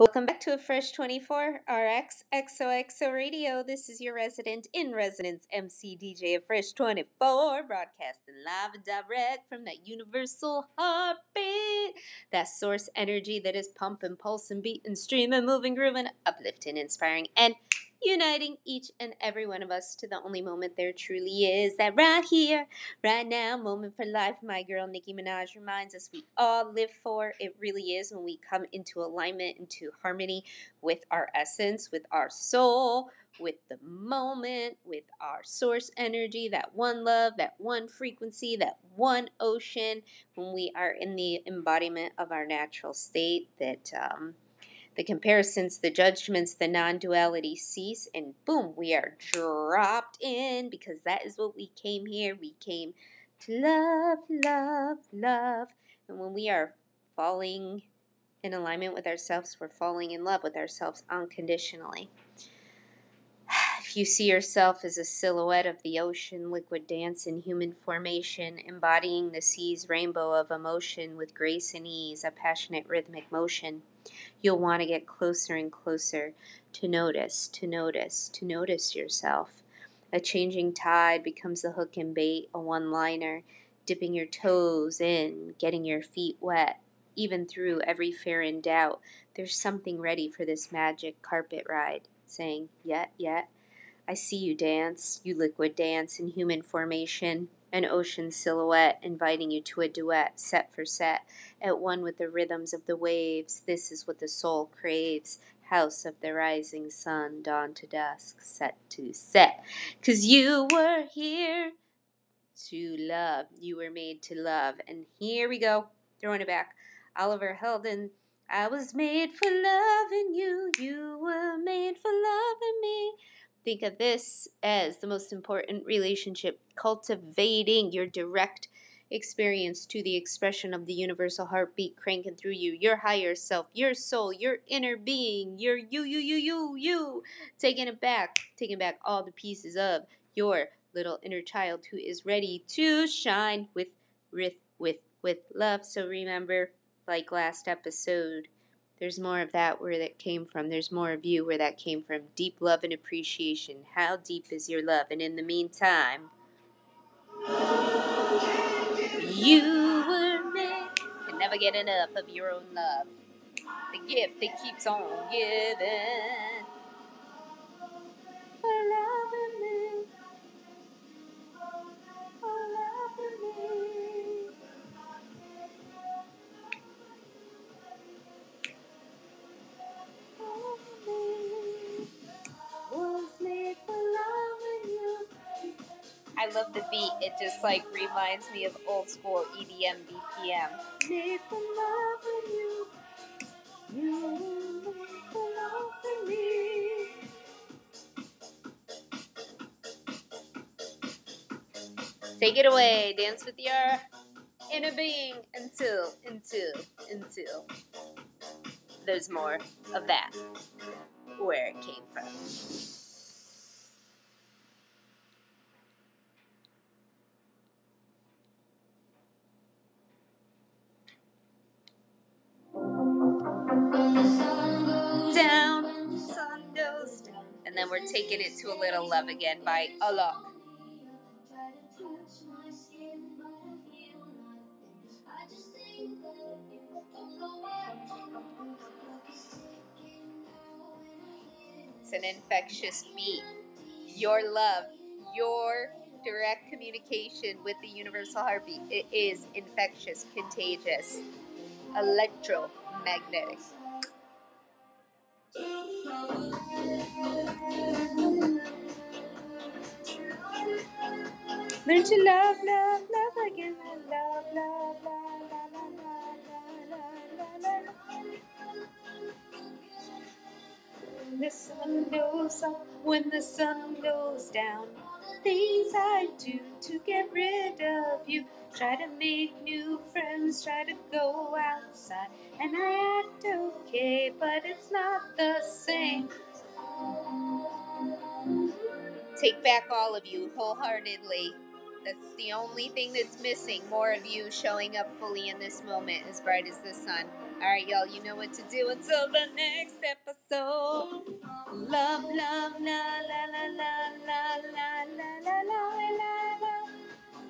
Welcome back to a Fresh 24 RX XOXO Radio. This is your resident in residence MC DJ of Fresh 24, broadcasting live and direct from that universal heartbeat, that source energy that is pumping, pulsing, beating, streaming, moving, grooving, uplifting, inspiring, and uniting each and every one of us to the only moment there truly is. That right here, right now, moment for life. My girl Nicki Minaj reminds us we all live for. It really is when we come into alignment, into harmony with our essence, with our soul. With the moment, with our source energy, that one love, that one frequency, that one ocean, when we are in the embodiment of our natural state, that um, the comparisons, the judgments, the non duality cease, and boom, we are dropped in because that is what we came here. We came to love, love, love. And when we are falling in alignment with ourselves, we're falling in love with ourselves unconditionally. If you see yourself as a silhouette of the ocean, liquid dance in human formation, embodying the sea's rainbow of emotion with grace and ease, a passionate rhythmic motion, you'll want to get closer and closer to notice, to notice, to notice yourself. A changing tide becomes the hook and bait, a one liner, dipping your toes in, getting your feet wet. Even through every fear and doubt, there's something ready for this magic carpet ride, saying, Yet, yet, I see you dance, you liquid dance in human formation an ocean silhouette inviting you to a duet set for set, at one with the rhythms of the waves. This is what the soul craves. House of the rising sun, dawn to dusk, set to set. Cause you were here to love. You were made to love. And here we go, throwing it back. Oliver Heldens. I was made for loving you. You were made for loving me. Think of this as the most important relationship, cultivating your direct experience to the expression of the universal heartbeat cranking through you, your higher self, your soul, your inner being, your you, you, you, you, you. Taking it back, taking back all the pieces of your little inner child who is ready to shine with, with, with, with love. So remember, like last episode, there's more of that where that came from. There's more of you where that came from. Deep love and appreciation. How deep is your love? And in the meantime, you were made. Can never get enough of your own love. The gift that keeps on giving. I love the beat. It just like reminds me of old school EDM BPM. For loving you. You loving me. Take it away. Dance with your inner being until, until, until there's more of that where it came from. And then we're taking it to a little love again by Allah. It's an infectious beat. Your love, your direct communication with the universal heartbeat. It is infectious, contagious, electromagnetic. Learn to love, love, love again. Love, love, love, love, love, love, love, When the sun goes up, when the sun goes down, things I do to get rid of you. Try to make new friends, try to go outside, and I act okay, but it's not the same. Take back all of you wholeheartedly. That's the only thing that's missing. More of you showing up fully in this moment, as bright as the sun. All right, y'all, you know what to do until the next episode. Love, love, la, la, la, la, la, la, la, la, la, la.